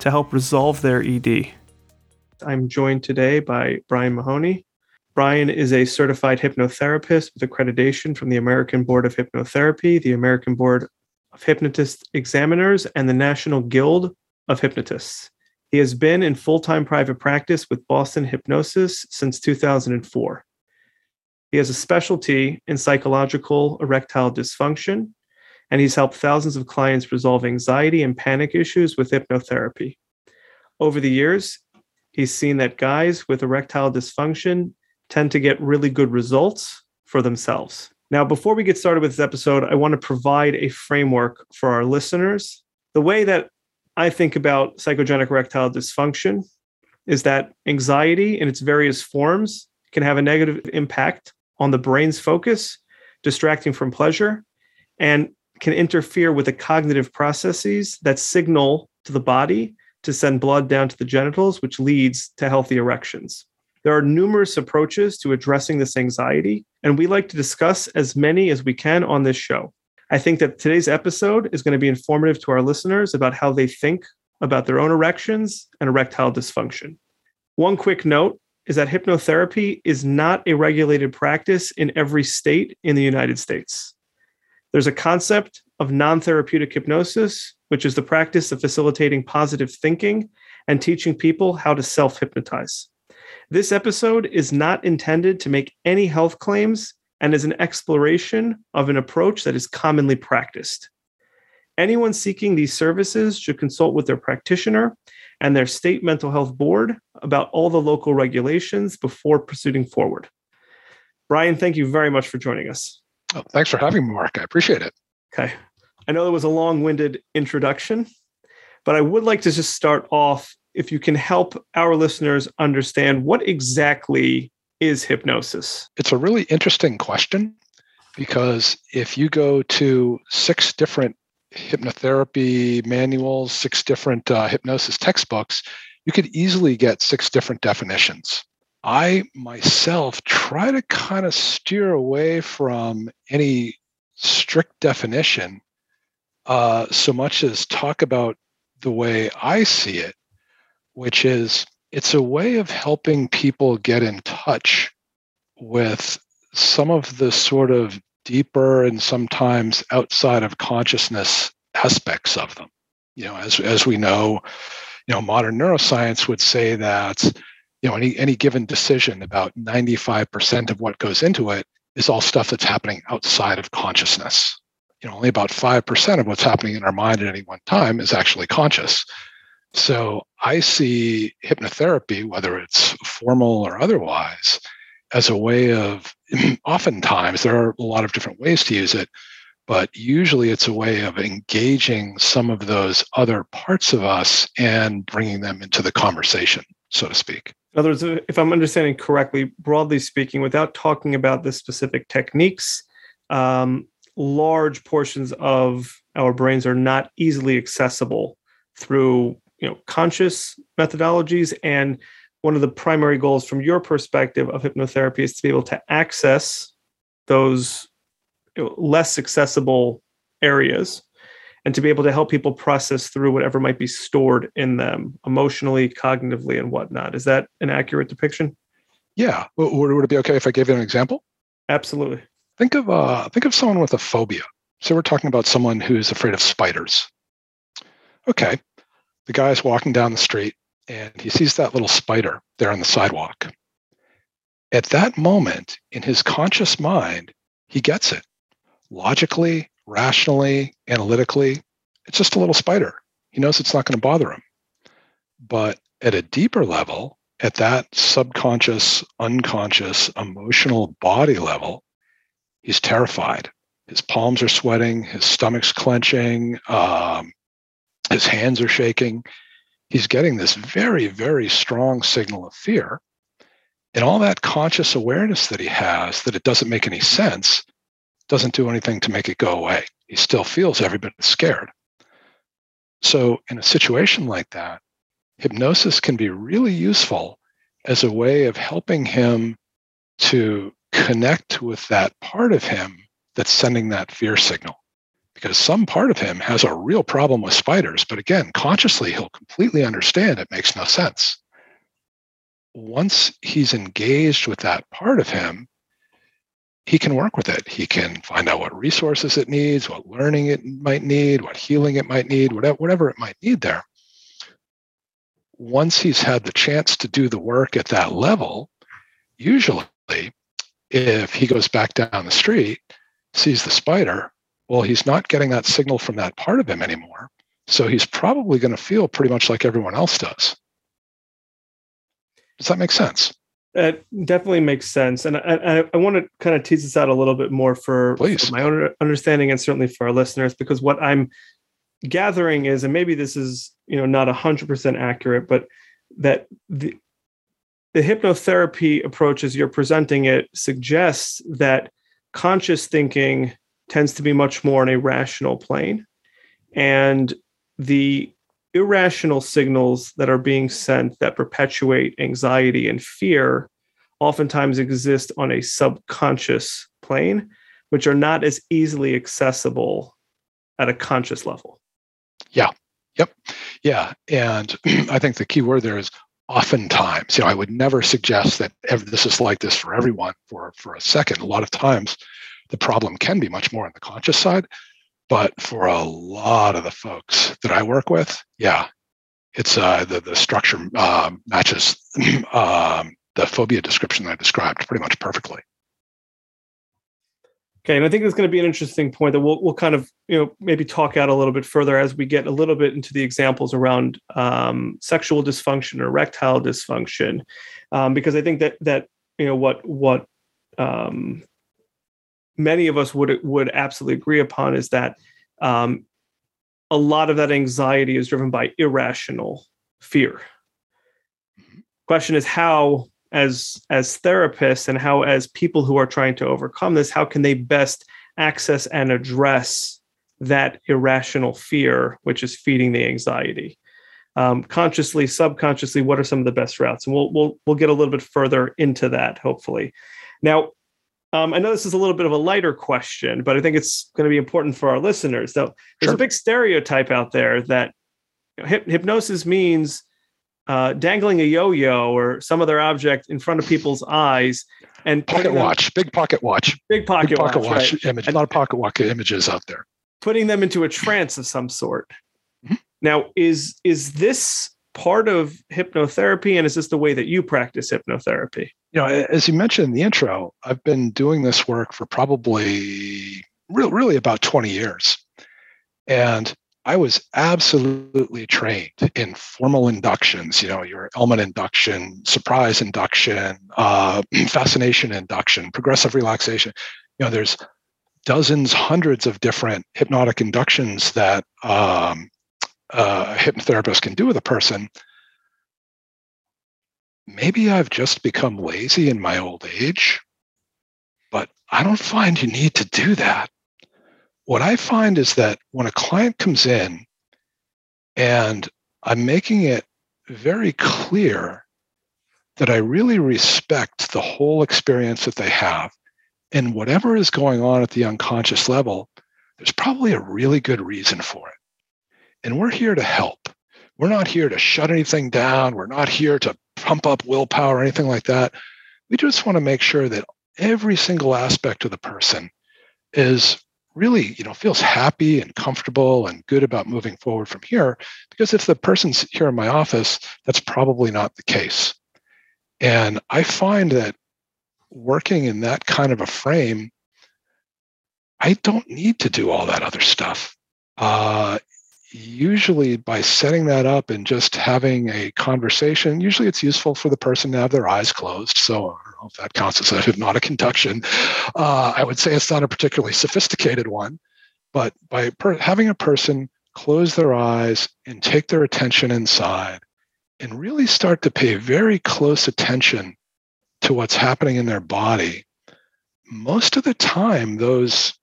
to help resolve their ED. I'm joined today by Brian Mahoney. Brian is a certified hypnotherapist with accreditation from the American Board of Hypnotherapy, the American Board of Hypnotist Examiners, and the National Guild of Hypnotists. He has been in full time private practice with Boston Hypnosis since 2004. He has a specialty in psychological erectile dysfunction and he's helped thousands of clients resolve anxiety and panic issues with hypnotherapy. Over the years, he's seen that guys with erectile dysfunction tend to get really good results for themselves. Now, before we get started with this episode, I want to provide a framework for our listeners. The way that I think about psychogenic erectile dysfunction is that anxiety in its various forms can have a negative impact on the brain's focus, distracting from pleasure, and can interfere with the cognitive processes that signal to the body to send blood down to the genitals, which leads to healthy erections. There are numerous approaches to addressing this anxiety, and we like to discuss as many as we can on this show. I think that today's episode is going to be informative to our listeners about how they think about their own erections and erectile dysfunction. One quick note is that hypnotherapy is not a regulated practice in every state in the United States. There's a concept of non therapeutic hypnosis, which is the practice of facilitating positive thinking and teaching people how to self hypnotize. This episode is not intended to make any health claims and is an exploration of an approach that is commonly practiced. Anyone seeking these services should consult with their practitioner and their state mental health board about all the local regulations before proceeding forward. Brian, thank you very much for joining us. Oh, thanks for having me, Mark. I appreciate it. Okay. I know it was a long winded introduction, but I would like to just start off if you can help our listeners understand what exactly is hypnosis. It's a really interesting question because if you go to six different hypnotherapy manuals, six different uh, hypnosis textbooks, you could easily get six different definitions. I myself try to kind of steer away from any strict definition uh, so much as talk about the way I see it, which is it's a way of helping people get in touch with some of the sort of deeper and sometimes outside of consciousness aspects of them. You know, as as we know, you know, modern neuroscience would say that you know any any given decision about 95% of what goes into it is all stuff that's happening outside of consciousness. You know only about 5% of what's happening in our mind at any one time is actually conscious. So i see hypnotherapy whether it's formal or otherwise as a way of oftentimes there are a lot of different ways to use it but usually it's a way of engaging some of those other parts of us and bringing them into the conversation so to speak in other words, if I'm understanding correctly, broadly speaking, without talking about the specific techniques, um, large portions of our brains are not easily accessible through you know conscious methodologies. And one of the primary goals from your perspective of hypnotherapy is to be able to access those less accessible areas and to be able to help people process through whatever might be stored in them emotionally, cognitively, and whatnot. Is that an accurate depiction? Yeah. Would, it be okay if I gave you an example? Absolutely. Think of uh, think of someone with a phobia. So we're talking about someone who's afraid of spiders. Okay, the guy's walking down the street and he sees that little spider there on the sidewalk. At that moment, in his conscious mind, he gets it logically, rationally, analytically, it's just a little spider. He knows it's not going to bother him. But at a deeper level, at that subconscious, unconscious, emotional body level, he's terrified. His palms are sweating, his stomach's clenching, um, his hands are shaking. he's getting this very, very strong signal of fear. And all that conscious awareness that he has that it doesn't make any sense doesn't do anything to make it go away. He still feels every bit scared. So, in a situation like that, hypnosis can be really useful as a way of helping him to connect with that part of him that's sending that fear signal. Because some part of him has a real problem with spiders, but again, consciously, he'll completely understand it makes no sense. Once he's engaged with that part of him, he can work with it. He can find out what resources it needs, what learning it might need, what healing it might need, whatever, whatever it might need there. Once he's had the chance to do the work at that level, usually if he goes back down the street, sees the spider, well, he's not getting that signal from that part of him anymore. So he's probably going to feel pretty much like everyone else does. Does that make sense? That definitely makes sense. And I, I, I want to kind of tease this out a little bit more for, for my own understanding and certainly for our listeners, because what I'm gathering is, and maybe this is, you know, not 100% accurate, but that the, the hypnotherapy approach as you're presenting it suggests that conscious thinking tends to be much more on a rational plane and the irrational signals that are being sent that perpetuate anxiety and fear oftentimes exist on a subconscious plane which are not as easily accessible at a conscious level. Yeah. Yep. Yeah. And i think the key word there is oftentimes. You know i would never suggest that every, this is like this for everyone for for a second. A lot of times the problem can be much more on the conscious side but for a lot of the folks that i work with yeah it's uh the, the structure uh, matches um, the phobia description that i described pretty much perfectly. Okay, and I think it's going to be an interesting point that we'll we'll kind of you know maybe talk out a little bit further as we get a little bit into the examples around um, sexual dysfunction or erectile dysfunction, um, because I think that that you know what what um, many of us would would absolutely agree upon is that um, a lot of that anxiety is driven by irrational fear. Question is how as as therapists and how as people who are trying to overcome this how can they best access and address that irrational fear which is feeding the anxiety? Um, consciously subconsciously what are some of the best routes? And we'll we'll we'll get a little bit further into that hopefully. Now um, I know this is a little bit of a lighter question, but I think it's going to be important for our listeners. So there's sure. a big stereotype out there that hip- hypnosis means uh, dangling a yo-yo or some other object in front of people's eyes and pocket watch, big pocket watch, big pocket, big pocket watch, watch right. image. A lot of pocket watch images out there. Putting them into a trance of some sort. Mm-hmm. Now, is is this part of hypnotherapy, and is this the way that you practice hypnotherapy? You know, as you mentioned in the intro, I've been doing this work for probably really, really about twenty years, and I was absolutely trained in formal inductions, you know, your Elman induction, surprise induction, uh, fascination induction, progressive relaxation. You know, there's dozens, hundreds of different hypnotic inductions that um, a hypnotherapist can do with a person. Maybe I've just become lazy in my old age, but I don't find you need to do that what I find is that when a client comes in and I'm making it very clear that I really respect the whole experience that they have, and whatever is going on at the unconscious level, there's probably a really good reason for it. And we're here to help. We're not here to shut anything down. We're not here to pump up willpower or anything like that. We just want to make sure that every single aspect of the person is really you know feels happy and comfortable and good about moving forward from here because if the person's here in my office that's probably not the case and i find that working in that kind of a frame i don't need to do all that other stuff uh, usually by setting that up and just having a conversation usually it's useful for the person to have their eyes closed so I don't know if that counts as a hypnotic induction. Uh, I would say it's not a particularly sophisticated one, but by per- having a person close their eyes and take their attention inside and really start to pay very close attention to what's happening in their body, most of the time, those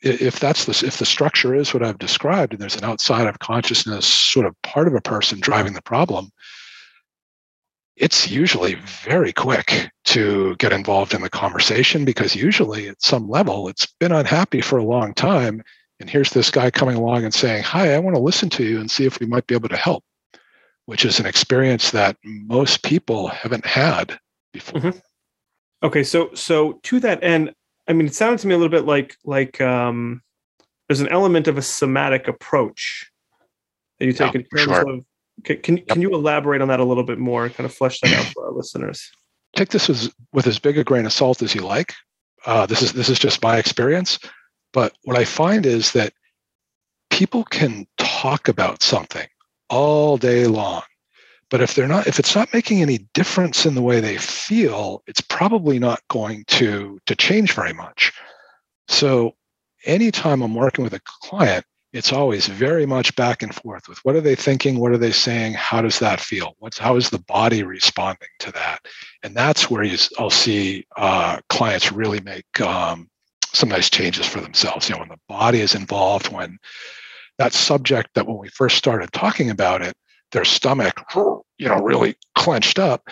if that's the if the structure is what I've described, and there's an outside of consciousness sort of part of a person driving the problem, it's usually very quick to get involved in the conversation because usually at some level it's been unhappy for a long time and here's this guy coming along and saying hi i want to listen to you and see if we might be able to help which is an experience that most people haven't had before mm-hmm. okay so so to that end i mean it sounds to me a little bit like like um there's an element of a somatic approach that you take yeah, in terms sure. of can can, yep. can you elaborate on that a little bit more and kind of flesh that out for our listeners? Take this with, with as big a grain of salt as you like. Uh, this is this is just my experience, but what I find is that people can talk about something all day long, but if they're not if it's not making any difference in the way they feel, it's probably not going to to change very much. So anytime I'm working with a client, it's always very much back and forth with what are they thinking what are they saying how does that feel? What's how is the body responding to that? And that's where you, i'll see uh, clients really make um, some nice changes for themselves. You know when the body is involved when that subject that when we first started talking about it their stomach you know really clenched up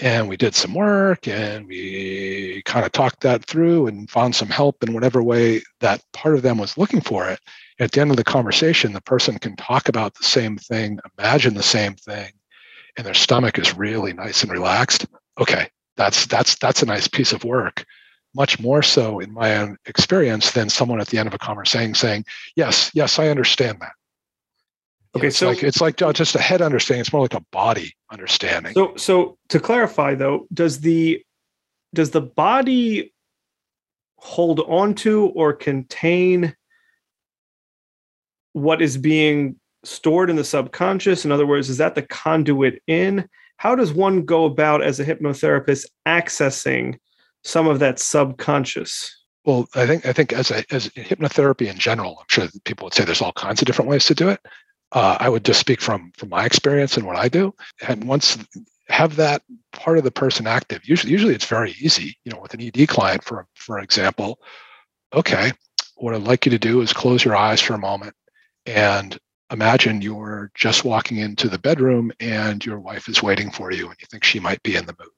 and we did some work and we kind of talked that through and found some help in whatever way that part of them was looking for it at the end of the conversation, the person can talk about the same thing, imagine the same thing, and their stomach is really nice and relaxed. Okay, that's that's that's a nice piece of work. Much more so in my own experience than someone at the end of a conversation saying, "Yes, yes, I understand that." Okay, it's so like it's like uh, just a head understanding. It's more like a body understanding. So, so to clarify though, does the does the body hold on to or contain what is being stored in the subconscious? In other words, is that the conduit in? How does one go about as a hypnotherapist accessing some of that subconscious? Well, I think I think as a, as hypnotherapy in general, I'm sure people would say there's all kinds of different ways to do it. Uh, I would just speak from from my experience and what I do. And once have that part of the person active, usually usually it's very easy. You know, with an ED client, for for example, okay, what I'd like you to do is close your eyes for a moment and imagine you're just walking into the bedroom and your wife is waiting for you and you think she might be in the mood.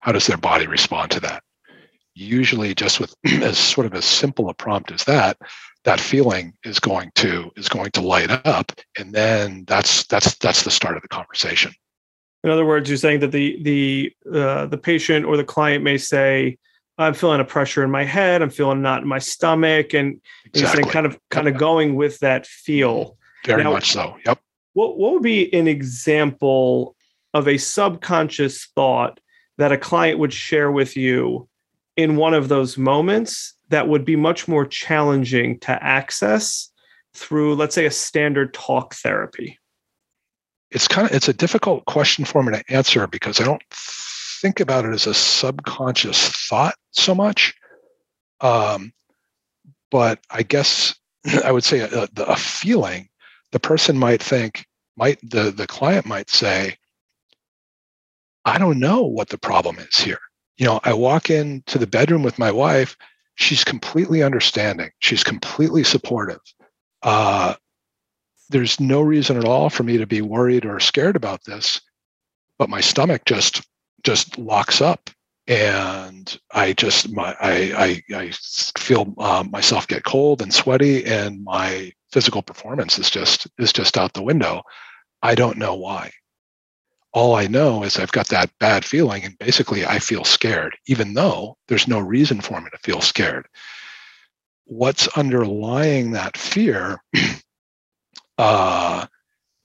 How does their body respond to that? Usually just with as sort of as simple a prompt as that, that feeling is going to is going to light up and then that's that's that's the start of the conversation. In other words, you're saying that the the uh, the patient or the client may say, I'm feeling a pressure in my head. I'm feeling not in my stomach, and, exactly. and kind of kind yep. of going with that feel. Very now, much so. Yep. What what would be an example of a subconscious thought that a client would share with you in one of those moments that would be much more challenging to access through, let's say, a standard talk therapy? It's kind of it's a difficult question for me to answer because I don't think about it as a subconscious thought so much. Um, but I guess I would say a, a, feeling. The person might think, might the the client might say, I don't know what the problem is here. You know, I walk into the bedroom with my wife. She's completely understanding. She's completely supportive. Uh, there's no reason at all for me to be worried or scared about this, but my stomach just just locks up and I just my I I, I feel um, myself get cold and sweaty, and my physical performance is just is just out the window. I don't know why. All I know is I've got that bad feeling, and basically I feel scared, even though there's no reason for me to feel scared. What's underlying that fear? uh,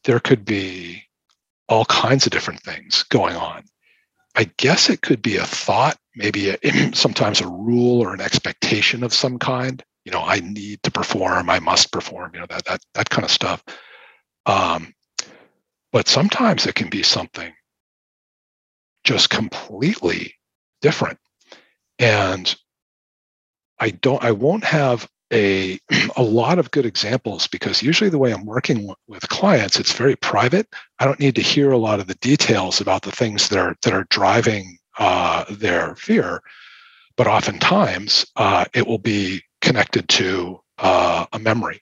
there could be all kinds of different things going on I guess it could be a thought, maybe a, sometimes a rule or an expectation of some kind. You know, I need to perform, I must perform. You know that that that kind of stuff. Um, but sometimes it can be something just completely different, and I don't. I won't have a a lot of good examples because usually the way I'm working with clients, it's very private. I don't need to hear a lot of the details about the things that are that are driving uh, their fear, but oftentimes uh, it will be connected to uh, a memory,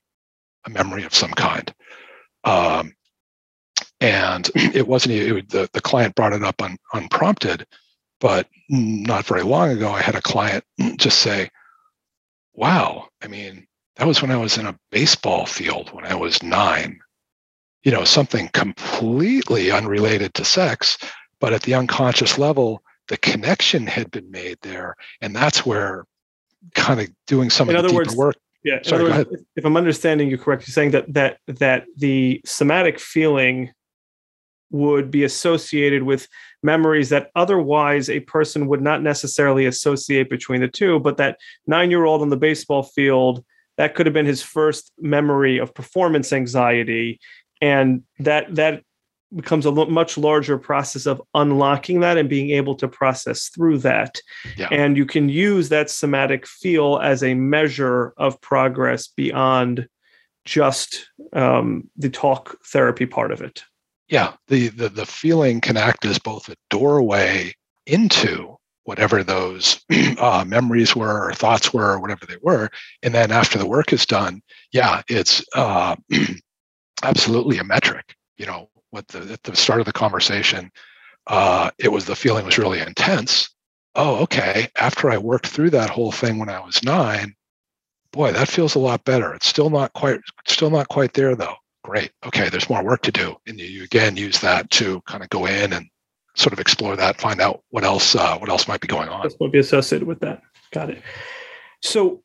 a memory of some kind. Um, and it wasn't it, the, the client brought it up un, unprompted, but not very long ago, I had a client just say, wow, I mean, that was when I was in a baseball field when I was nine. You know, something completely unrelated to sex, but at the unconscious level, the connection had been made there. And that's where kind of doing some in of the deeper words, work. Yeah. Sorry, words, if I'm understanding you correctly, you're saying that that that the somatic feeling would be associated with memories that otherwise a person would not necessarily associate between the two. But that nine year old on the baseball field, that could have been his first memory of performance anxiety. And that that becomes a much larger process of unlocking that and being able to process through that. Yeah. And you can use that somatic feel as a measure of progress beyond just um, the talk therapy part of it yeah, the, the the feeling can act as both a doorway into whatever those uh, memories were or thoughts were or whatever they were. And then after the work is done yeah it's uh, absolutely a metric. You know what the, at the start of the conversation uh, it was the feeling was really intense. Oh okay after i worked through that whole thing when i was nine boy that feels a lot better. It's still not quite still not quite there though great. Okay there's more work to do. And you, again use that to kind of go in and sort of explore that find out what else uh, what else might be going on. What be associated with that. Got it. So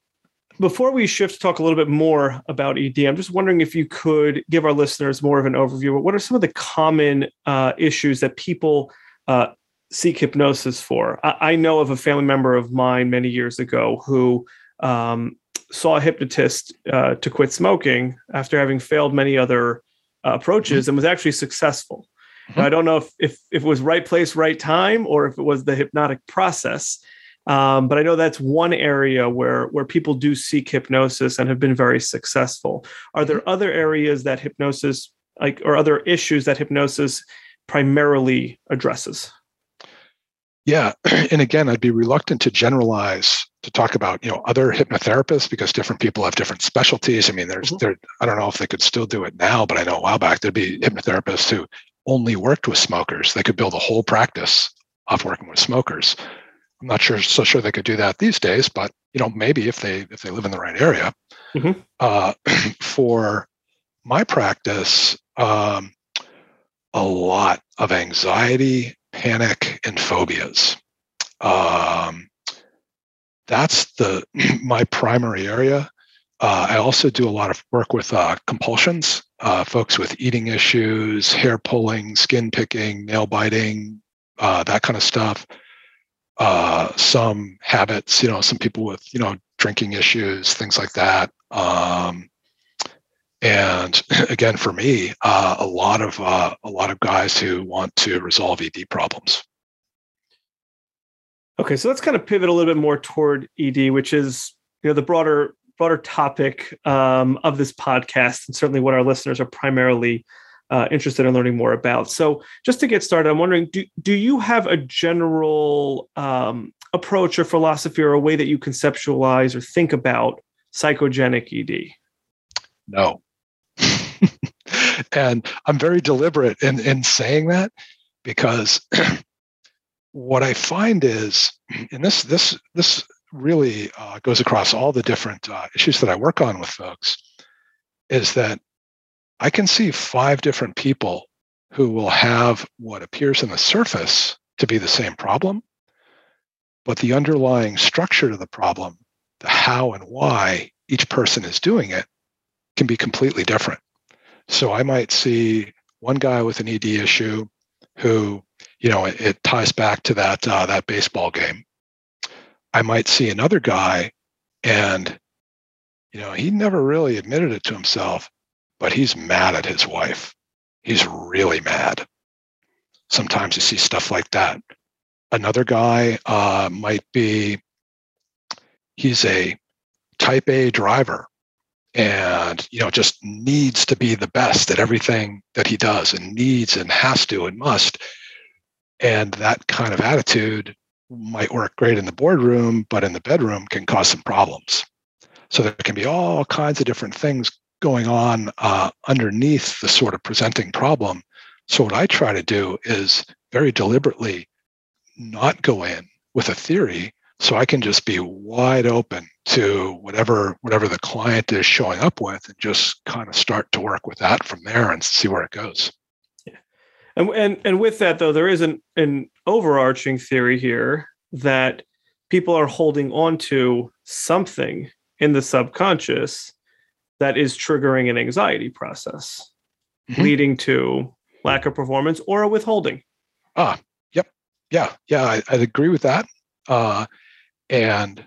before we shift to talk a little bit more about ed i'm just wondering if you could give our listeners more of an overview what are some of the common uh, issues that people uh, seek hypnosis for? I, I, know of a family member of mine many years ago who um, saw a hypnotist uh, to quit smoking after having failed many other uh, approaches mm-hmm. and was actually successful. Mm-hmm. I don't know if, if, if it was right place, right time, or if it was the hypnotic process. Um, but I know that's one area where where people do seek hypnosis and have been very successful. Are there mm-hmm. other areas that hypnosis, like, or other issues that hypnosis primarily addresses? Yeah, and again, I'd be reluctant to generalize to talk about you know other hypnotherapists because different people have different specialties. I mean, there's mm-hmm. there I don't know if they could still do it now, but I know a while back there'd be hypnotherapists who only worked with smokers. They could build a whole practice off working with smokers. I'm not sure so sure they could do that these days, but you know maybe if they if they live in the right area. Mm-hmm. Uh, for my practice, um, a lot of anxiety panic, and phobias. Um, that's the my primary area. Uh, I also do a lot of work with uh, compulsions, uh, folks with eating issues, hair pulling, skin picking, nail biting, uh, that kind of stuff. Uh, some habits, you know, some people with you know drinking issues, things like that. Um, and again for me uh, a lot of uh, a lot of guys who want to resolve ed problems. Okay so let's kind of pivot a little bit more toward ed which is you know the broader broader topic um, of this podcast and certainly what our listeners are primarily uh, interested in learning more about. So just to get started i'm wondering do, do you have a general um, approach or philosophy or a way that you conceptualize or think about psychogenic ed no and I'm very deliberate in, in saying that because what I find is, and this this this really uh, goes across all the different uh, issues that I work on with folks, is that I can see five different people who will have what appears on the surface to be the same problem, but the underlying structure to the problem, the how and why each person is doing it, can be completely different. So I might see one guy with an ED issue who, you know, it, it ties back to that uh, that baseball game. I might see another guy, and you know, he never really admitted it to himself, but he's mad at his wife. He's really mad. Sometimes you see stuff like that. Another guy uh, might be he's a type A driver and you know just needs to be the best at everything that he does and needs and has to and must. And that kind of attitude might work great in the boardroom but in the bedroom can cause some problems. So there can be all kinds of different things going on uh, underneath the sort of presenting problem. So what i try to do is very deliberately not go in with a theory so I can just be wide open to whatever whatever the client is showing up with and just kind of start to work with that from there and see where it goes. Yeah. And and and with that though, there is an, an overarching theory here that people are holding on to something in the subconscious that is triggering an anxiety process, mm-hmm. leading to lack of performance or a withholding. Ah, yep. Yeah, yeah, I, would agree with that. Uh, and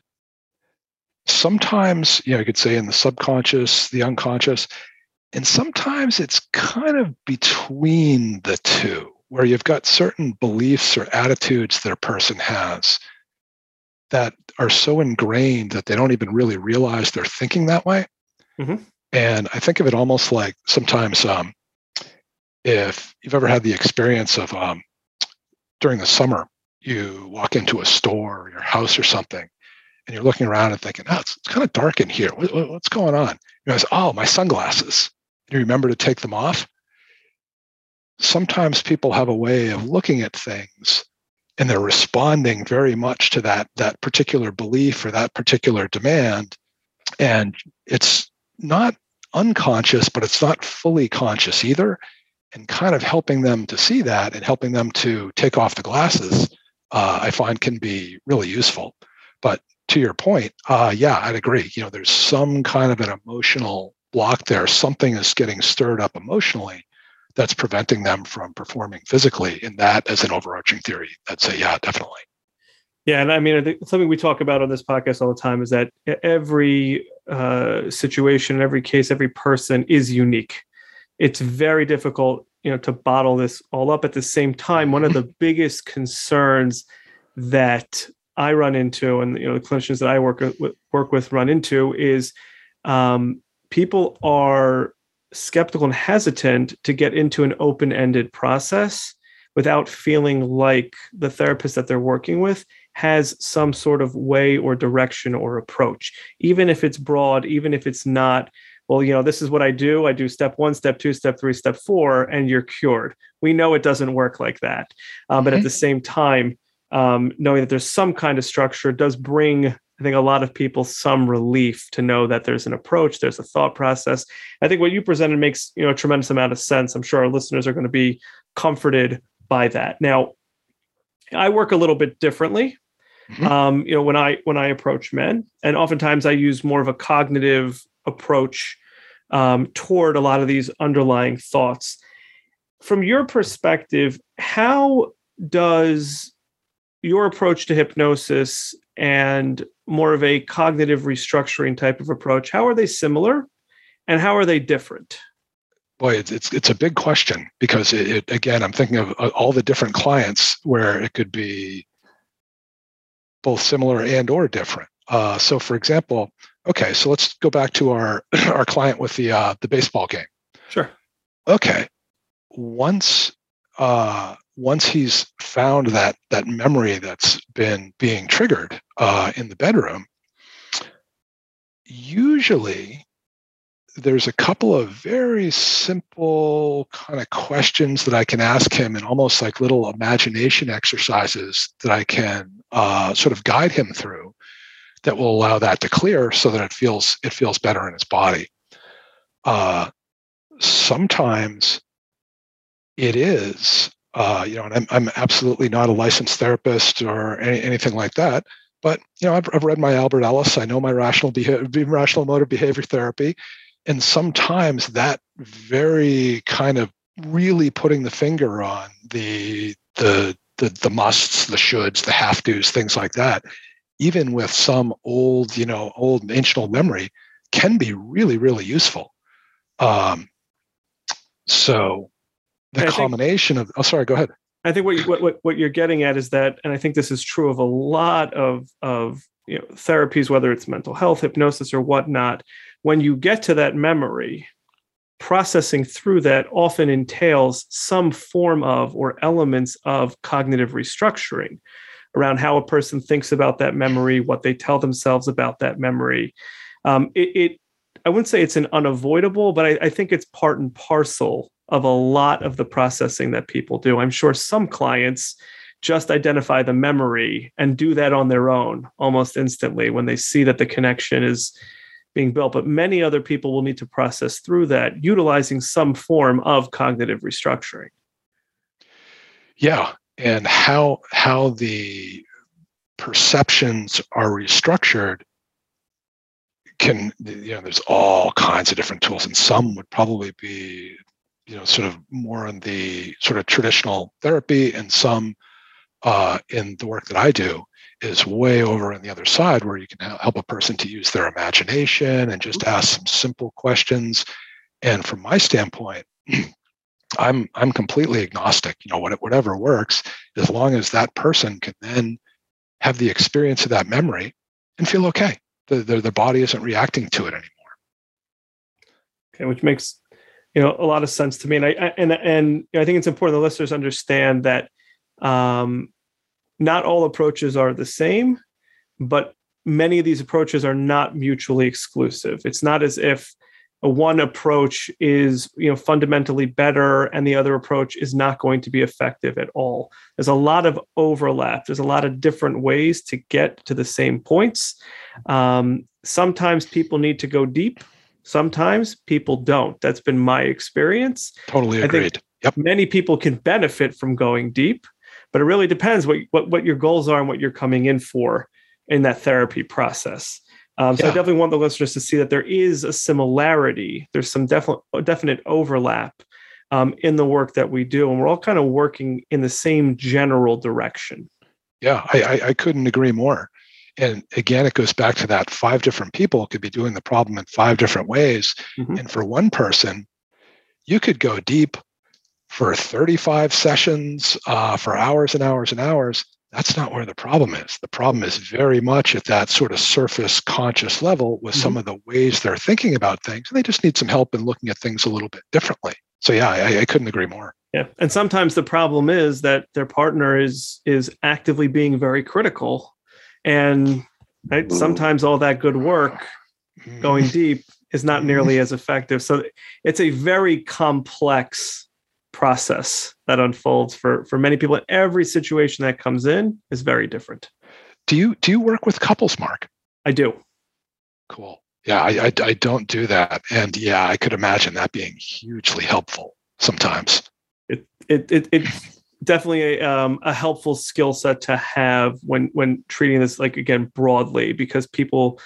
sometimes, you know, I could say in the subconscious, the unconscious, and sometimes it's kind of between the two, where you've got certain beliefs or attitudes that a person has that are so ingrained that they don't even really realize they're thinking that way. Mm-hmm. And I think of it almost like sometimes um, if you've ever had the experience of um, during the summer, you walk into a store or your house or something and you're looking around and thinking, oh, it's, it's kind of dark in here. What, what, what's going on? You realize, oh, my sunglasses. And you remember to take them off. Sometimes people have a way of looking at things and they're responding very much to that, that particular belief or that particular demand. And it's not unconscious, but it's not fully conscious either. And kind of helping them to see that and helping them to take off the glasses uh, I find can be really useful. But to your point, uh, yeah, I'd agree. You know, there's some kind of an emotional block there. Something is getting stirred up emotionally that's preventing them from performing physically. And that, as an overarching theory, I'd say, yeah, definitely. Yeah, and I mean, I think something we talk about on this podcast all the time is that every uh, situation, every case, every person is unique. It's very difficult you know to bottle this all up. At the same time one of the biggest concerns that i run into and you know the clinicians that i work with work with run into is um, people are skeptical and hesitant to get into an open-ended process without feeling like the therapist that they're working with has some sort of way or direction or approach. Even if it's broad even if it's not well, you know, this is what I do. I do step one, step two, step three, step four, and you're cured. We know it doesn't work like that. Um, but mm-hmm. at the same time, um, knowing that there's some kind of structure does bring, I think, a lot of people some relief to know that there's an approach, there's a thought process. I think what you presented makes, you know, a tremendous amount of sense. I'm sure our listeners are going to be comforted by that. Now, I work a little bit differently. Mm-hmm. Um, you know, when I when I approach men, and oftentimes I use more of a cognitive approach um, toward a lot of these underlying thoughts. From your perspective, how does your approach to hypnosis and more of a cognitive restructuring type of approach how are they similar and how are they different boy it's it's, it's a big question because it, it, again i'm thinking of uh, all the different clients where it could be both similar and or different uh, so for example Okay, so let's go back to our our client with the uh, the baseball game. Sure. Okay. Once uh, once he's found that that memory that's been being triggered uh, in the bedroom, usually there's a couple of very simple kind of questions that I can ask him, and almost like little imagination exercises that I can uh, sort of guide him through that will allow that to clear so that it feels it feels better in his body. Uh, sometimes it is, uh, you know, and I'm, I'm absolutely not a licensed therapist or any, anything like that. But you know, I've, I've read my Albert Ellis. I know my rational behavior, rational emotive behavior therapy, and sometimes that very kind of really putting the finger on the the the, the musts, the shoulds, the have tos, things like that even with some old, you know, old ancient old memory, can be really, really useful. Um, so the I combination think, of oh sorry, go ahead. I think what, you, what what you're getting at is that, and I think this is true of a lot of of you know therapies, whether it's mental health, hypnosis, or whatnot. When you get to that memory, processing through that often entails some form of or elements of cognitive restructuring around how a person thinks about that memory, what they tell themselves about that memory. Um, it, it, I wouldn't say it's an unavoidable, but I, I think it's part and parcel of a lot of the processing that people do. I'm sure some clients just identify the memory and do that on their own almost instantly when they see that the connection is being built. But many other people will need to process through that utilizing some form of cognitive restructuring. Yeah. And how how the perceptions are restructured can you know there's all kinds of different tools and some would probably be you know sort of more in the sort of traditional therapy and some uh, in the work that i do is way over on the other side where you can help a person to use their imagination and just ask some simple questions. And from my standpoint i'm i'm completely agnostic you know whatever works as long as that person can then have the experience of that memory and feel okay. The, the, body isn't reacting to it anymore. Okay which makes you know a lot of sense to me. And i, I and and i think it's important the listeners understand that um, not all approaches are the same but many of these approaches are not mutually exclusive. It's not as if one approach is you know fundamentally better and the other approach is not going to be effective at all there's a lot of overlap there's a lot of different ways to get to the same points um, sometimes people need to go deep Sometimes people don't. That's been my experience. Totally agreed. yep. Many people can benefit from going deep, but it really depends what, what, what your goals are and what you're coming in for in that therapy process. Um, so yeah. I definitely want the listeners to see that there is a similarity. There's some definite definite overlap um, in the work that we do, and we're all kind of working in the same general direction. Yeah, I, I, I couldn't agree more and again it goes back to that five different people could be doing the problem in five different ways mm-hmm. and for one person you could go deep for 35 sessions uh, for hours and hours and hours that's not where the problem is. The problem is very much at that sort of surface conscious level with mm-hmm. some of the ways they're thinking about things and they just need some help in looking at things a little bit differently. So yeah I, I couldn't agree more. Yeah and sometimes the problem is that their partner is is actively being very critical and right, sometimes all that good work going deep is not nearly as effective. So it's a very complex process that unfolds for for many people. Every situation that comes in is very different. Do you do you work with couples, Mark? I do. Cool. Yeah, I, I, I don't do that, and yeah, I could imagine that being hugely helpful sometimes. It it it, it definitely a, um, a helpful skill set to have when when treating this like again broadly because people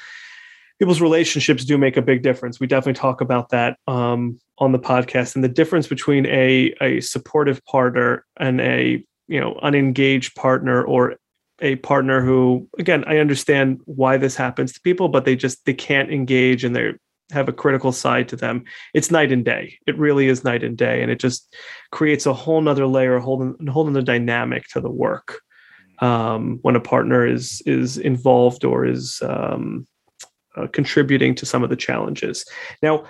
people's relationships do make a big difference. We definitely talk about that um, on the podcast. And the difference between a a supportive partner and a you know unengaged partner or a partner who again i understand why this happens to people but they just they can't engage and they're have a critical side to them. It's night and day. It really is night and day. And it just creates a whole nother layer a whole, a whole dynamic to the work um, when a partner is is involved or is um, uh, contributing to some of the challenges. Now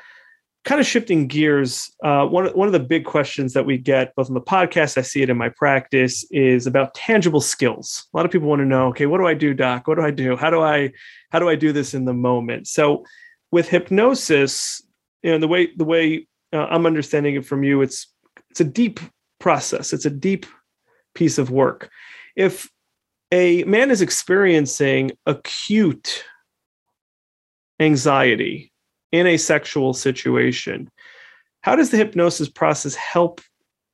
kind of shifting gears uh, one, one of the big questions that we get both on the podcast i see it in my practice is about tangible skills. A lot of people want to know okay what do i do doc? What do i do? How do i how do i do this in the moment? So with hypnosis, you know, the way the way uh, I'm understanding it from you, it's it's a deep process. It's a deep piece of work. If a man is experiencing acute anxiety in a sexual situation, how does the hypnosis process help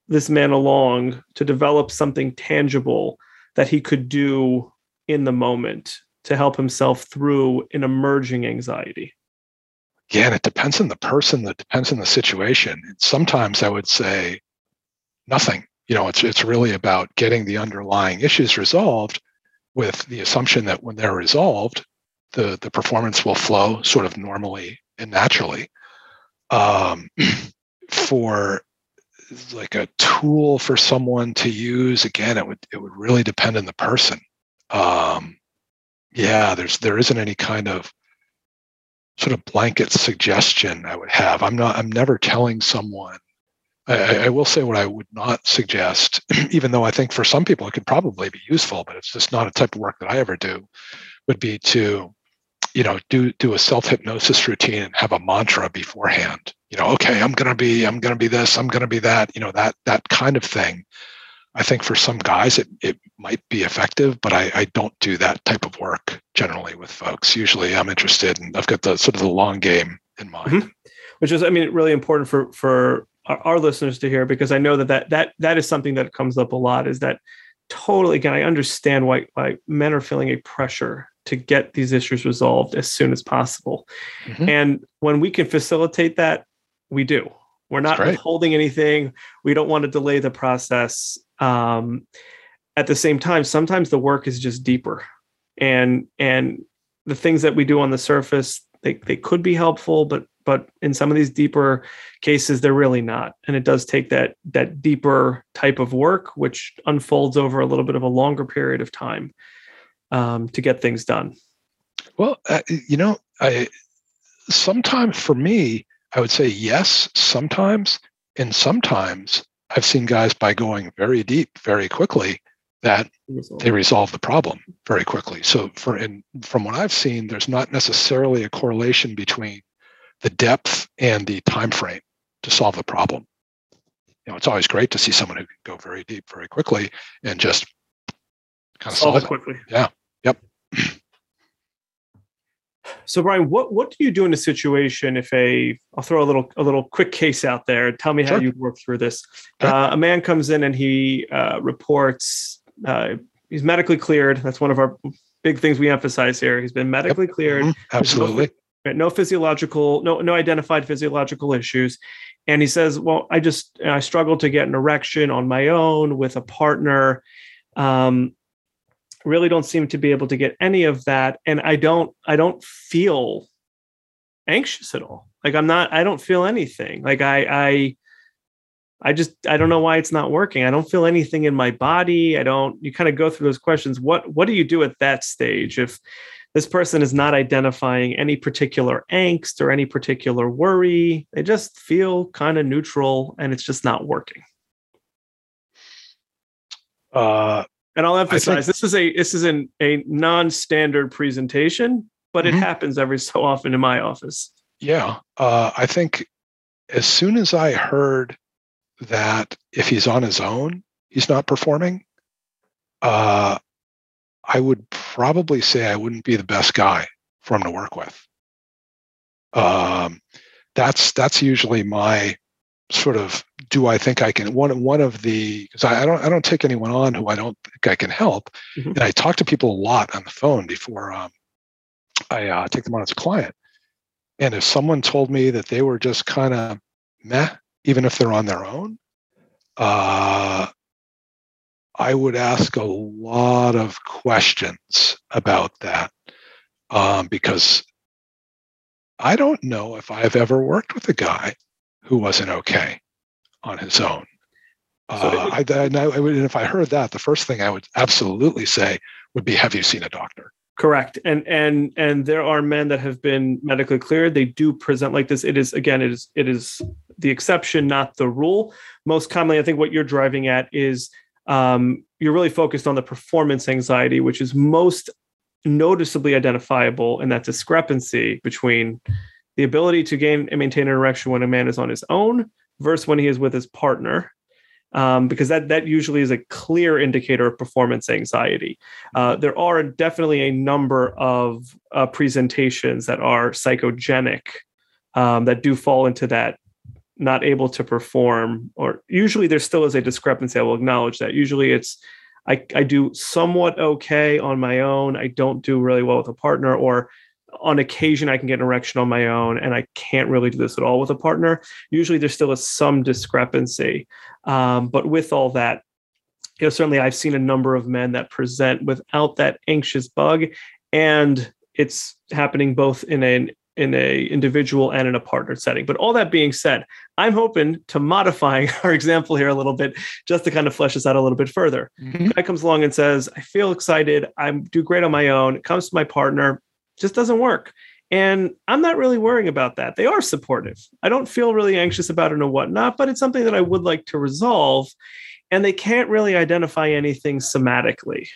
this man along to develop something tangible that he could do in the moment to help himself through an emerging anxiety? again, it depends on the person, it depends on the situation. Sometimes I would say nothing. You know, it's it's really about getting the underlying issues resolved with the assumption that when they're resolved, the the performance will flow sort of normally and naturally. Um, for like a tool for someone to use again it would it would really depend on the person um, yeah there's there isn't any kind of sort of blanket suggestion i would have i'm not i'm never telling someone I, I will say what i would not suggest even though i think for some people it could probably be useful but it's just not a type of work that i ever do would be to you know do do a self hypnosis routine and have a mantra beforehand. You know okay i'm going to be i'm going to be this i'm going to be that you know that that kind of thing. I think for some guys it, it might be effective but I, I don't do that type of work generally with folks. Usually i'm interested and i've got the sort of the long game in mind. Mm-hmm. which is i mean really important for for our, our listeners to hear because i know that that that that is something that comes up a lot is that totally again i understand why why men are feeling a pressure to get these issues resolved as soon as possible. Mm-hmm. And when we can facilitate that, we do. We're not withholding anything. We don't want to delay the process. Um, at the same time, sometimes the work is just deeper, and and the things that we do on the surface they they could be helpful, but but in some of these deeper cases, they're really not. And it does take that that deeper type of work, which unfolds over a little bit of a longer period of time um, to get things done? Well, uh, you know, I sometimes for me, I would say yes, sometimes, and sometimes I've seen guys by going very deep very quickly that they resolve the problem very quickly. So for in from what I've seen, there's not necessarily a correlation between the depth and the time frame to solve the problem. You know, it's always great to see someone who can go very deep very quickly and just kind of solve, solve it quickly. Yeah. So Brian, what what do you do in a situation if a I'll throw a little a little quick case out there. Tell me sure. how you work through this. Uh, a man comes in and he uh, reports uh, he's medically cleared. That's one of our big things we emphasize here. He's been medically yep. cleared. Mm-hmm. Absolutely. No, no physiological, no no identified physiological issues. And he says, "Well, I just I struggle to get an erection on my own with a partner." Um, really don't seem to be able to get any of that and i don't i don't feel anxious at all. Like i'm not i don't feel anything. Like i i i just i don't know why it's not working. I don't feel anything in my body. I don't you kind of go through those questions. What what do you do at that stage if this person is not identifying any particular angst or any particular worry? They just feel kind of neutral and it's just not working. Uh and I'll emphasize think, this is a this is an, a non-standard presentation, but mm-hmm. it happens every so often in my office. Yeah, uh, I think as soon as I heard that if he's on his own, he's not performing, uh, I would probably say I wouldn't be the best guy for him to work with. Um, that's that's usually my sort of do I think I can one one of the because I, I, don't I don't take anyone on who I don't think I can help, mm-hmm. and I talk to people a lot on the phone before um, I uh, take them on as a client. And if someone told me that they were just kind of meh, even if they're on their own, uh, I would ask a lot of questions about that um, because I don't know if I've ever worked with a guy who wasn't okay on his own. Uh, I, and, I, and if I heard that, the first thing I would absolutely say would be, "Have you seen a doctor?" Correct, and and and there are men that have been medically cleared. They do present like this. It is again, it is it is the exception, not the rule. Most commonly, I think what you're driving at is um, you're really focused on the performance anxiety, which is most noticeably identifiable in that discrepancy between the ability to gain and maintain an erection when a man is on his own versus when he is with his partner. Um, because that that usually is a clear indicator of performance anxiety. Uh, there are definitely a number of uh, presentations that are psychogenic um, that do fall into that not able to perform, or usually there still is a discrepancy. I will acknowledge that. Usually it's I, I do somewhat okay on my own. I don't do really well with a partner, or on occasion I can get an erection on my own and I can't really do this at all with a partner. Usually there still is some discrepancy. Um, but with all that, you know, certainly I've seen a number of men that present without that anxious bug and it's happening both in an in a individual and in a partnered setting. But all that being said, I'm hoping to modify our example here a little bit just to kind of flesh this out a little bit further. Mm-hmm. Guy comes along and says, I feel excited. I do great on my own. It comes to my partner, just doesn't work. And I'm not really worrying about that. They are supportive. I don't feel really anxious about it or whatnot, but it's something that I would like to resolve. And they can't really identify anything somatically.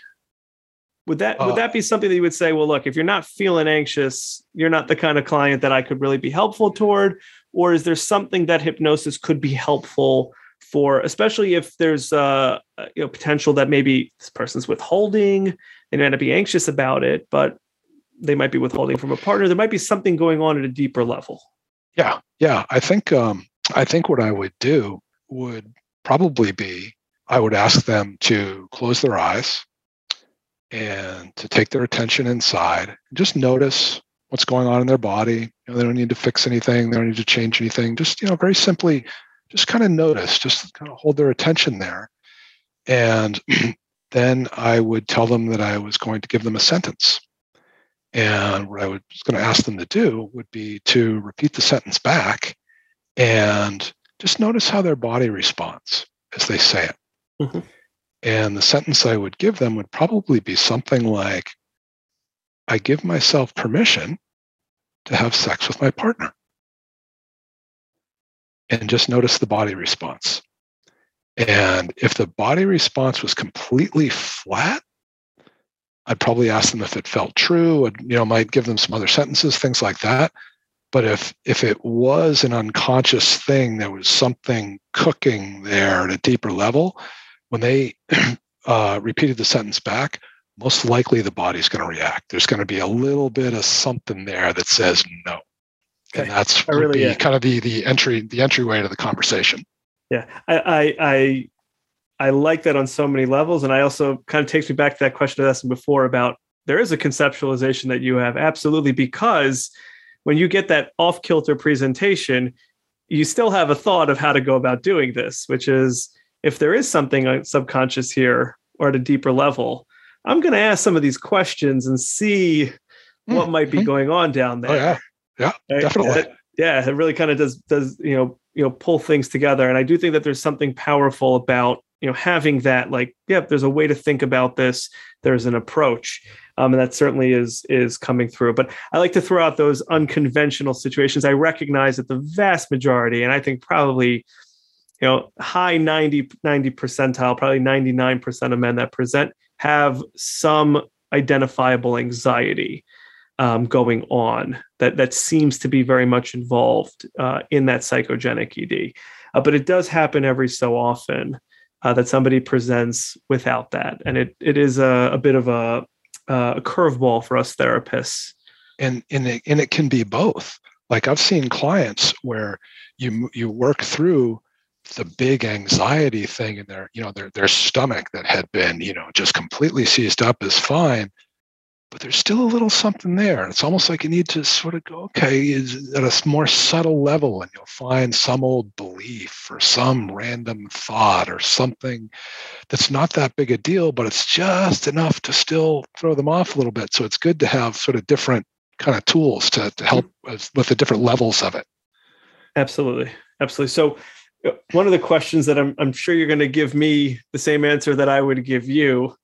Would that uh, would that be something that you would say, well, look, if you're not feeling anxious, you're not the kind of client that I could really be helpful toward? Or is there something that hypnosis could be helpful for, especially if there's uh, you know potential that maybe this person's withholding, and they might not be anxious about it, but they might be withholding from a partner. There might be something going on at a deeper level. Yeah, yeah. I think um, I think what I would do would probably be I would ask them to close their eyes and to take their attention inside and just notice what's going on in their body. You know, they don't need to fix anything. They don't need to change anything. Just you know, very simply, just kind of notice. Just kind of hold their attention there, and then I would tell them that I was going to give them a sentence and what I was going to ask them to do would be to repeat the sentence back and just notice how their body responds as they say it. Mm-hmm. And the sentence I would give them would probably be something like I give myself permission to have sex with my partner. And just notice the body response. And if the body response was completely flat, I'd probably ask them if it felt true. I'd, you know, might give them some other sentences, things like that. But if if it was an unconscious thing, there was something cooking there at a deeper level. When they uh, repeated the sentence back, most likely the body's going to react. There's going to be a little bit of something there that says no, okay. and that's really, yeah. kind of the the entry the entryway to the conversation. Yeah, I, I, I I like that on so many levels. And I also kind of takes me back to that question I asked before about there is a conceptualization that you have absolutely because when you get that off kilter presentation, you still have a thought of how to go about doing this, which is if there is something uh, subconscious here or at a deeper level, I'm going to ask some of these questions and see mm-hmm. what might be going on down there. Oh, yeah, yeah, definitely. yeah, it really kind of does does you know you know pull things together, and I do think that there's something powerful about you know having that like yep there's a way to think about this. There's an approach um, and that certainly is is coming through. But i like to throw out those unconventional situations. I recognize that the vast majority and i think probably you know high 90 90 percentile probably 99% of men that present have some identifiable anxiety um, going on that that seems to be very much involved uh, in that psychogenic ed uh, but it does happen every so often uh, that somebody presents without that, and it it is a, a bit of a a curveball for us therapists. And and it, and it can be both. Like I've seen clients where you you work through the big anxiety thing in their you know their their stomach that had been you know just completely seized up is fine but there's still a little something there. It's almost like you need to sort of go, okay, is at a more subtle level, and you'll find some old belief or some random thought or something that's not that big a deal, but it's just enough to still throw them off a little bit. So it's good to have sort of different kind of tools to, to help with the different levels of it. Absolutely. Absolutely. So uh, one of the questions that I'm, I'm sure you're going to give me the same answer that I would give you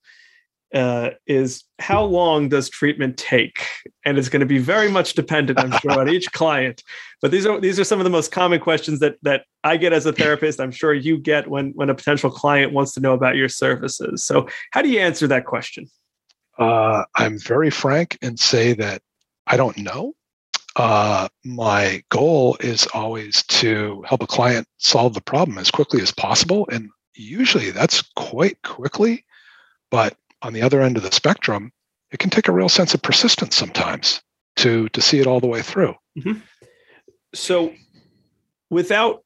uh, is how long does treatment take? And it's going to be very much dependent, I'm sure, on each client. But these are these are some of the most common questions that that I get as a therapist. I'm sure you get when when a potential client wants to know about your services. So, how do you answer that question? Uh, I'm very frank and say that I don't know. Uh, my goal is always to help a client solve the problem as quickly as possible, and usually that's quite quickly. But on the other end of the spectrum, it can take a real sense of persistence sometimes to to see it all the way through. Mm-hmm. So, without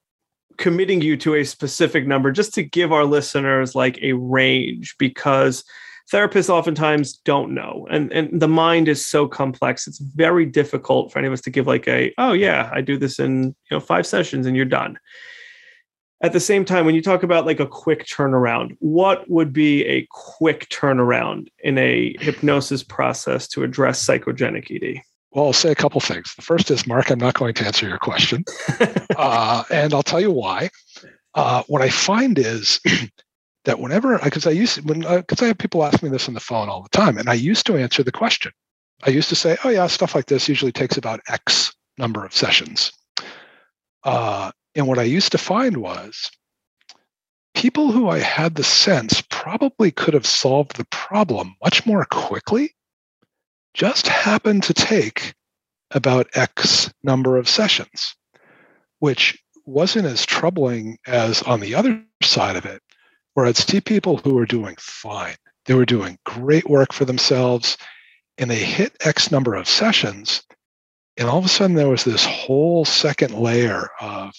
committing you to a specific number, just to give our listeners like a range, because therapists oftentimes don't know, and and the mind is so complex. It's very difficult for any of us to give like a oh yeah, I do this in you know five sessions and you're done at the same time when you talk about like a quick turnaround what would be a quick turnaround in a hypnosis process to address psychogenic ed Well, I'll say a couple things. The first is, Mark, I'm not going to answer your question, uh, and I'll tell you why. Uh, what I find is that whenever, I because I used when because uh, I have people ask me this on the phone all the time, and I used to answer the question. I used to say, "Oh yeah, stuff like this usually takes about X number of sessions." Uh, and what I used to find was people who I had the sense probably could have solved the problem much more quickly just happened to take about X number of sessions, which wasn't as troubling as on the other side of it, where I'd see people who were doing fine. They were doing great work for themselves and they hit X number of sessions. And all of a sudden, there was this whole second layer of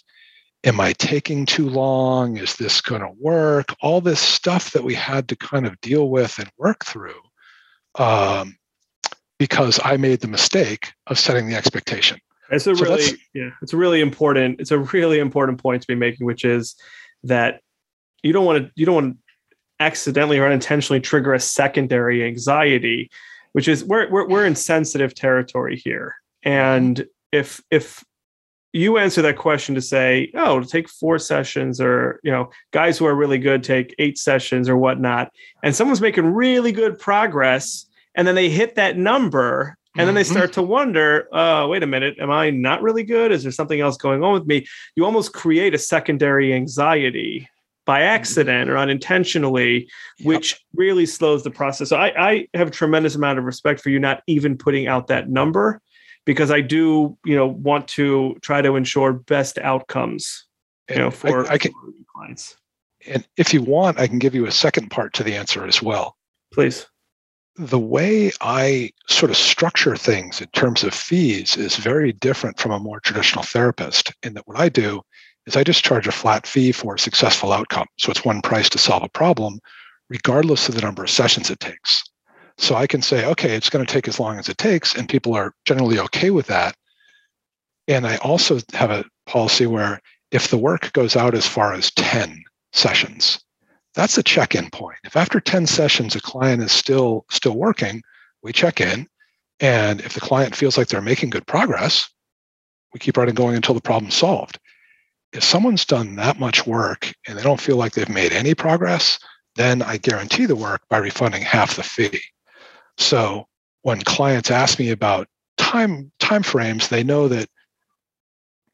am I taking too long? Is this going to work? All this stuff that we had to kind of deal with and work through um, because I made the mistake of setting the expectation. It's a so really, yeah, it's a really important, it's a really important point to be making, which is that you don't want to, you don't want to accidentally or unintentionally trigger a secondary anxiety, which is we're, we're, we're in sensitive territory here. And if, if you answer that question to say, oh, take four sessions, or you know, guys who are really good take eight sessions or whatnot, and someone's making really good progress, and then they hit that number, and then they mm-hmm. start to wonder, uh, wait a minute, am I not really good? Is there something else going on with me? You almost create a secondary anxiety by accident or unintentionally, which yep. really slows the process. So I, I have a tremendous amount of respect for you not even putting out that number because I do, you know, want to try to ensure best outcomes, you know, for, I, I can, for clients. And if you want, I can give you a second part to the answer as well. Please. The way I sort of structure things in terms of fees is very different from a more traditional therapist. In that, what I do is I just charge a flat fee for a successful outcome. So it's one price to solve a problem, regardless of the number of sessions it takes. So I can say, okay, it's going to take as long as it takes, and people are generally okay with that. And I also have a policy where if the work goes out as far as 10 sessions, that's a check-in point. If after 10 sessions a client is still still working, we check in. And if the client feels like they're making good progress, we keep right on going until the problem's solved. If someone's done that much work and they don't feel like they've made any progress, then I guarantee the work by refunding half the fee. So when clients ask me about time time frames, they know that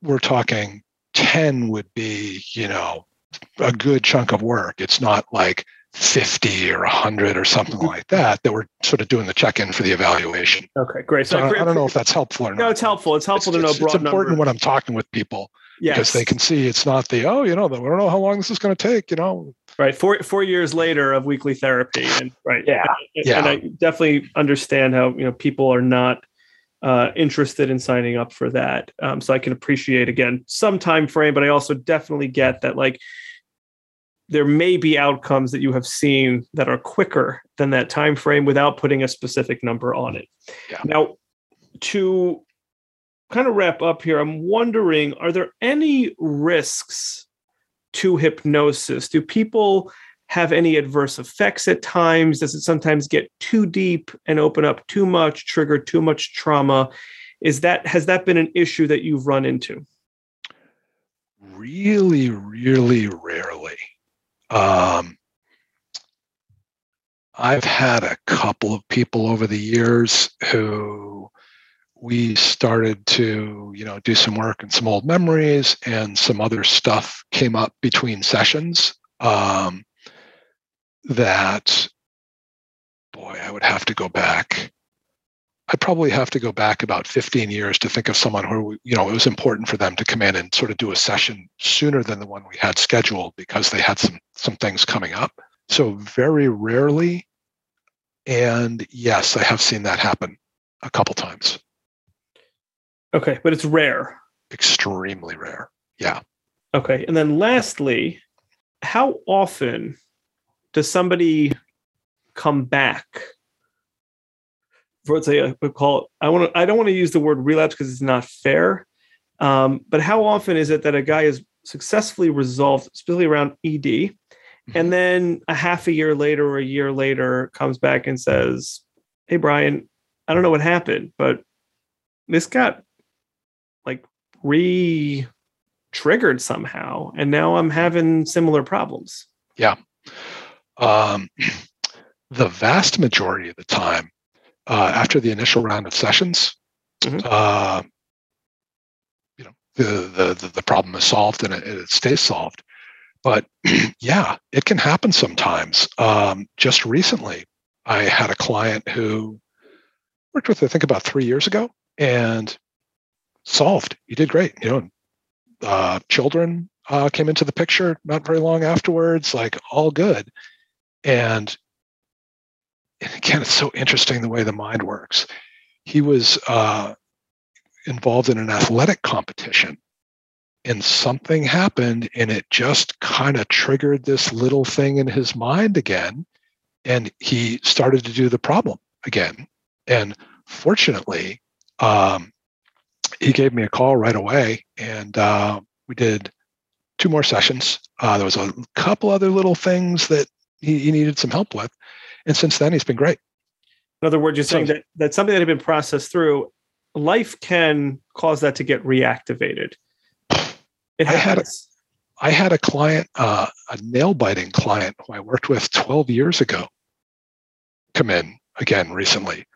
we're talking 10 would be, you know, a good chunk of work. It's not like 50 or 100 or something mm-hmm. like that that we're sort of doing the check-in for the evaluation. Okay great. So, so I, I, don't know if that's helpful or not. no it's helpful. It's helpful it's, to know it's, it's important when i'm talking with people yes. because they can see it's not the oh you know we don't know how long this is going to take you know right four four years later of weekly therapy and right yeah and, yeah and i definitely understand how you know people are not uh, interested in signing up for that um, so i can appreciate again some time frame but i also definitely get that like there may be outcomes that you have seen that are quicker than that time frame without putting a specific number on it yeah. now to kind of wrap up here i'm wondering are there any risks to hypnosis? Do people have any adverse effects at times? Does it sometimes get too deep and open up too much, trigger too much trauma? Is that has that been an issue that you've run into? Really, really rarely. Um, I've had a couple of people over the years who we started to you know do some work and some old memories and some other stuff came up between sessions um, that boy i would have to go back. I'd probably have to go back about 15 years to think of someone who you know it was important for them to come in and sort of do a session sooner than the one we had scheduled because they had some some things coming up. So very rarely and yes i have seen that happen a couple times Okay, but it's rare. Extremely rare. Yeah. Okay. And then lastly, how often does somebody come back? For let's say I call it, I want to I don't want to use the word relapse because it's not fair. Um, but how often is it that a guy is successfully resolved, especially around ED, mm-hmm. and then a half a year later or a year later comes back and says, Hey Brian, I don't know what happened, but this got like re triggered somehow, and now I'm having similar problems. Yeah. Um, the vast majority of the time, uh, after the initial round of sessions, mm-hmm. uh, you know, the, the, the the problem is solved and it, it stays solved. But yeah, it can happen sometimes. Um, just recently, I had a client who worked with, I think, about three years ago, and solved. He did great. You know, uh, children uh, came into the picture not very long afterwards, like all good. And, and again, it's so interesting the way the mind works. He was uh, involved in an athletic competition and something happened and it just kind of triggered this little thing in his mind again and he started to do the problem again and fortunately um, he gave me a call right away and uh, we did two more sessions. Uh, there was a couple other little things that he, he, needed some help with and since then he's been great. In other words you're so, saying that that's something that had been processed through life can cause that to get reactivated. It I had a, I had a client, uh, a nail biting client who I worked with 12 years ago, come in again recently.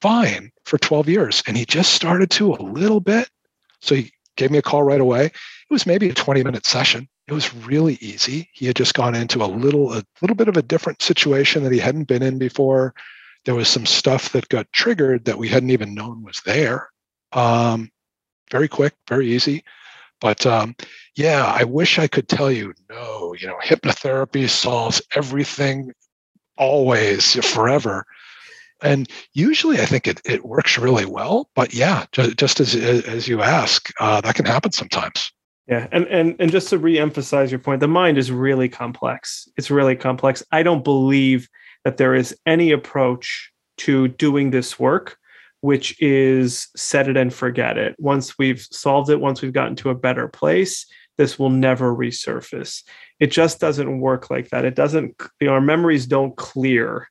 Fine for 12 years. And he just started to a little bit. So he gave me a call right away. It was maybe a 20 minute session. It was really easy. He had just gone into a little, a little bit of a different situation that he hadn't been in before. There was some stuff that got triggered that we hadn't even known was there. Um, very quick, very easy. But um, yeah, I wish I could tell you, no, you know, hypnotherapy solves everything always, forever. And usually I think it, it works really well. But yeah, just, just as, as you ask, uh, that can happen sometimes. Yeah, and and and just to re-emphasize your point, the mind is really complex. It's really complex. I don't believe that there is any approach to doing this work which is set it and forget it. Once we've solved it, once we've gotten to a better place, this will never resurface. It just doesn't work like that. It doesn't, you know, our memories don't clear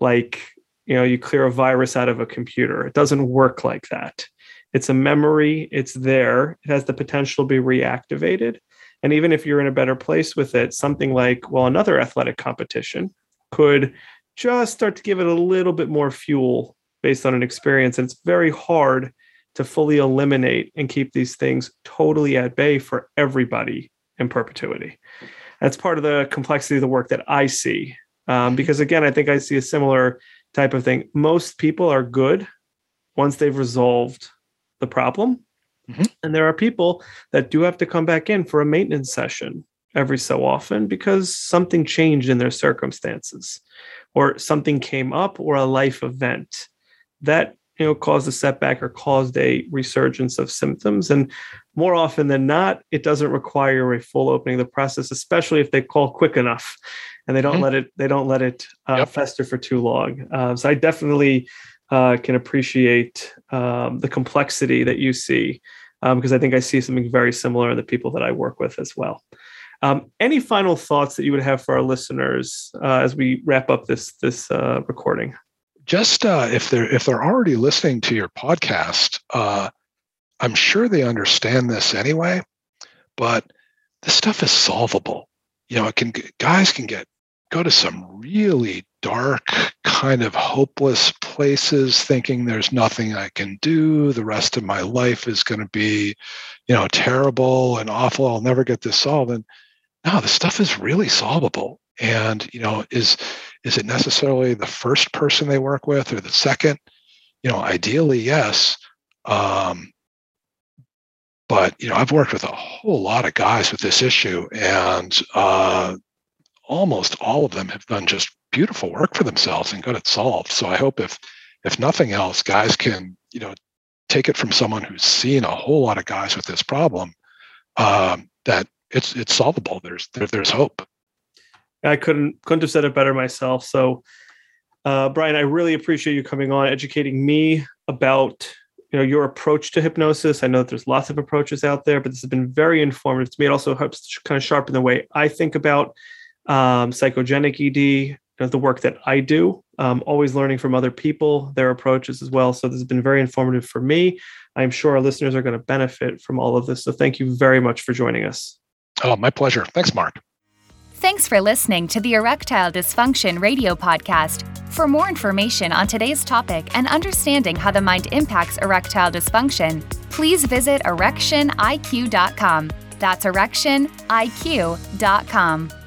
like, you know, you clear a virus out of a computer. It doesn't work like that. It's a memory, it's there, it has the potential to be reactivated. And even if you're in a better place with it, something like, well, another athletic competition could just start to give it a little bit more fuel based on an experience. And it's very hard to fully eliminate and keep these things totally at bay for everybody in perpetuity. That's part of the complexity of the work that I see. Um, mm-hmm. because again, I think I see a similar type of thing. Most people are good once they've resolved the problem. Mm-hmm. And there are people that do have to come back in for a maintenance session every so often because something changed in their circumstances or something came up or a life event that you know caused a setback or caused a resurgence of symptoms and more often than not it doesn't require a full opening of the process especially if they call quick enough and they don't mm-hmm. let it they don't let it uh, yep. fester for too long uh, so i definitely uh, can appreciate um, the complexity that you see because um, i think i see something very similar in the people that i work with as well um, any final thoughts that you would have for our listeners uh, as we wrap up this this uh, recording just uh, if they're if they're already listening to your podcast, uh, I'm sure they understand this anyway. But this stuff is solvable. You know, it can guys can get go to some really dark, kind of hopeless places, thinking there's nothing I can do. The rest of my life is going to be, you know, terrible and awful. I'll never get this solved. And no, the stuff is really solvable. And you know, is is it necessarily the first person they work with or the second? You know, ideally, yes. Um, but you know, I've worked with a whole lot of guys with this issue, and uh, almost all of them have done just beautiful work for themselves and got it solved. So I hope if if nothing else, guys can you know take it from someone who's seen a whole lot of guys with this problem um, that it's it's solvable. There's there, there's hope. I couldn't couldn't have said it better myself. So, uh, Brian, I really appreciate you coming on, educating me about you know your approach to hypnosis. I know that there's lots of approaches out there, but this has been very informative to me. It also helps to kind of sharpen the way I think about um, psychogenic ED, you know, the work that I do. Um, always learning from other people, their approaches as well. So this has been very informative for me. I'm sure our listeners are going to benefit from all of this. So thank you very much for joining us. Oh, my pleasure. Thanks, Mark. Thanks for listening to the Erectile Dysfunction Radio Podcast. For more information on today's topic and understanding how the mind impacts erectile dysfunction, please visit erectioniq.com. That's erectioniq.com.